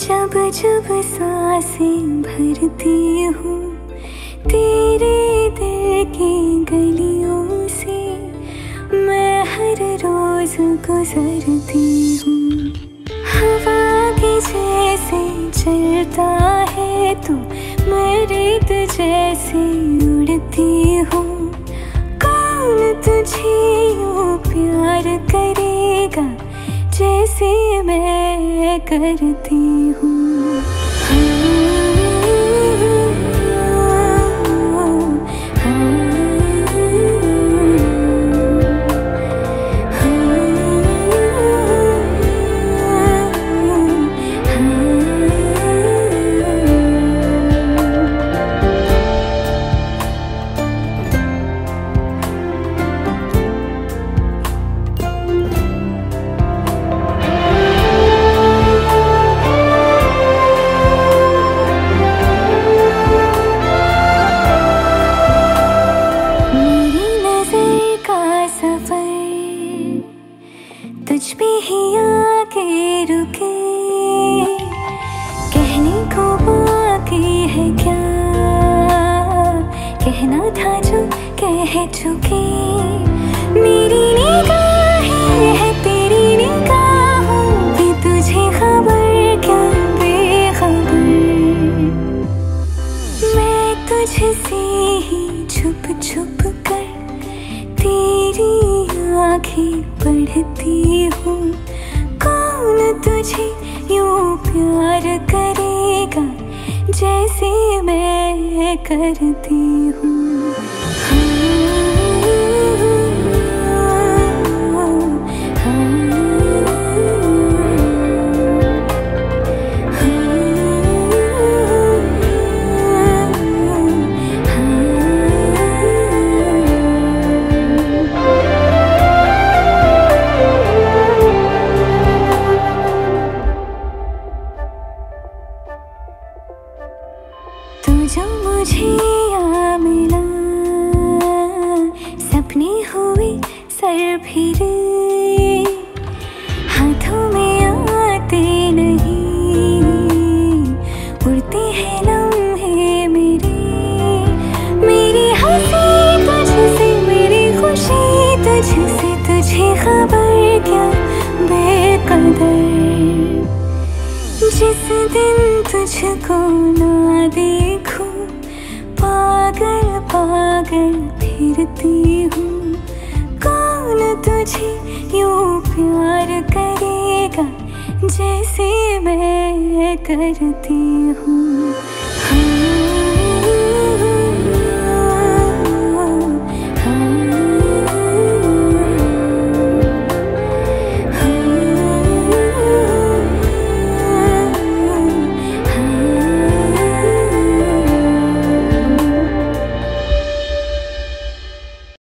जब जब साँसें भरती हूँ, तेरे दिल की गलियों से मैं हर रोज गुजरती हूँ। हवा के जैसे चलता है तू मैं रेत जैसे उड़ती जैसे मैं करती हूँ। तुझ पे ही आके रुके। कहने को बाकी है क्या? कहना था जो कह चुके। मेरी निगाहें है, तेरी निगाहों तुझे खबर क्या? बेखबर। मैं तुझसे ही छुप छुप कर तेरी आँखें पढ़ती हूँ। कौन तुझे यूँ प्यार करेगा? जैसे मैं करती हूँ। जो मुझे आ मिला। सपने हुए सर फिरे। हाथों में आते नहीं। उड़ते हैं लम्हे मेरे। मेरी हँसी तुझसे, मेरी खुशी तुझसे। तुझे खबर क्या? बेकदर। जिस दिन तुझको ना देखूँ पागल फिरती हूँ। कौन तुझे यू प्यार करेगा? जैसे मैं करती हाँ।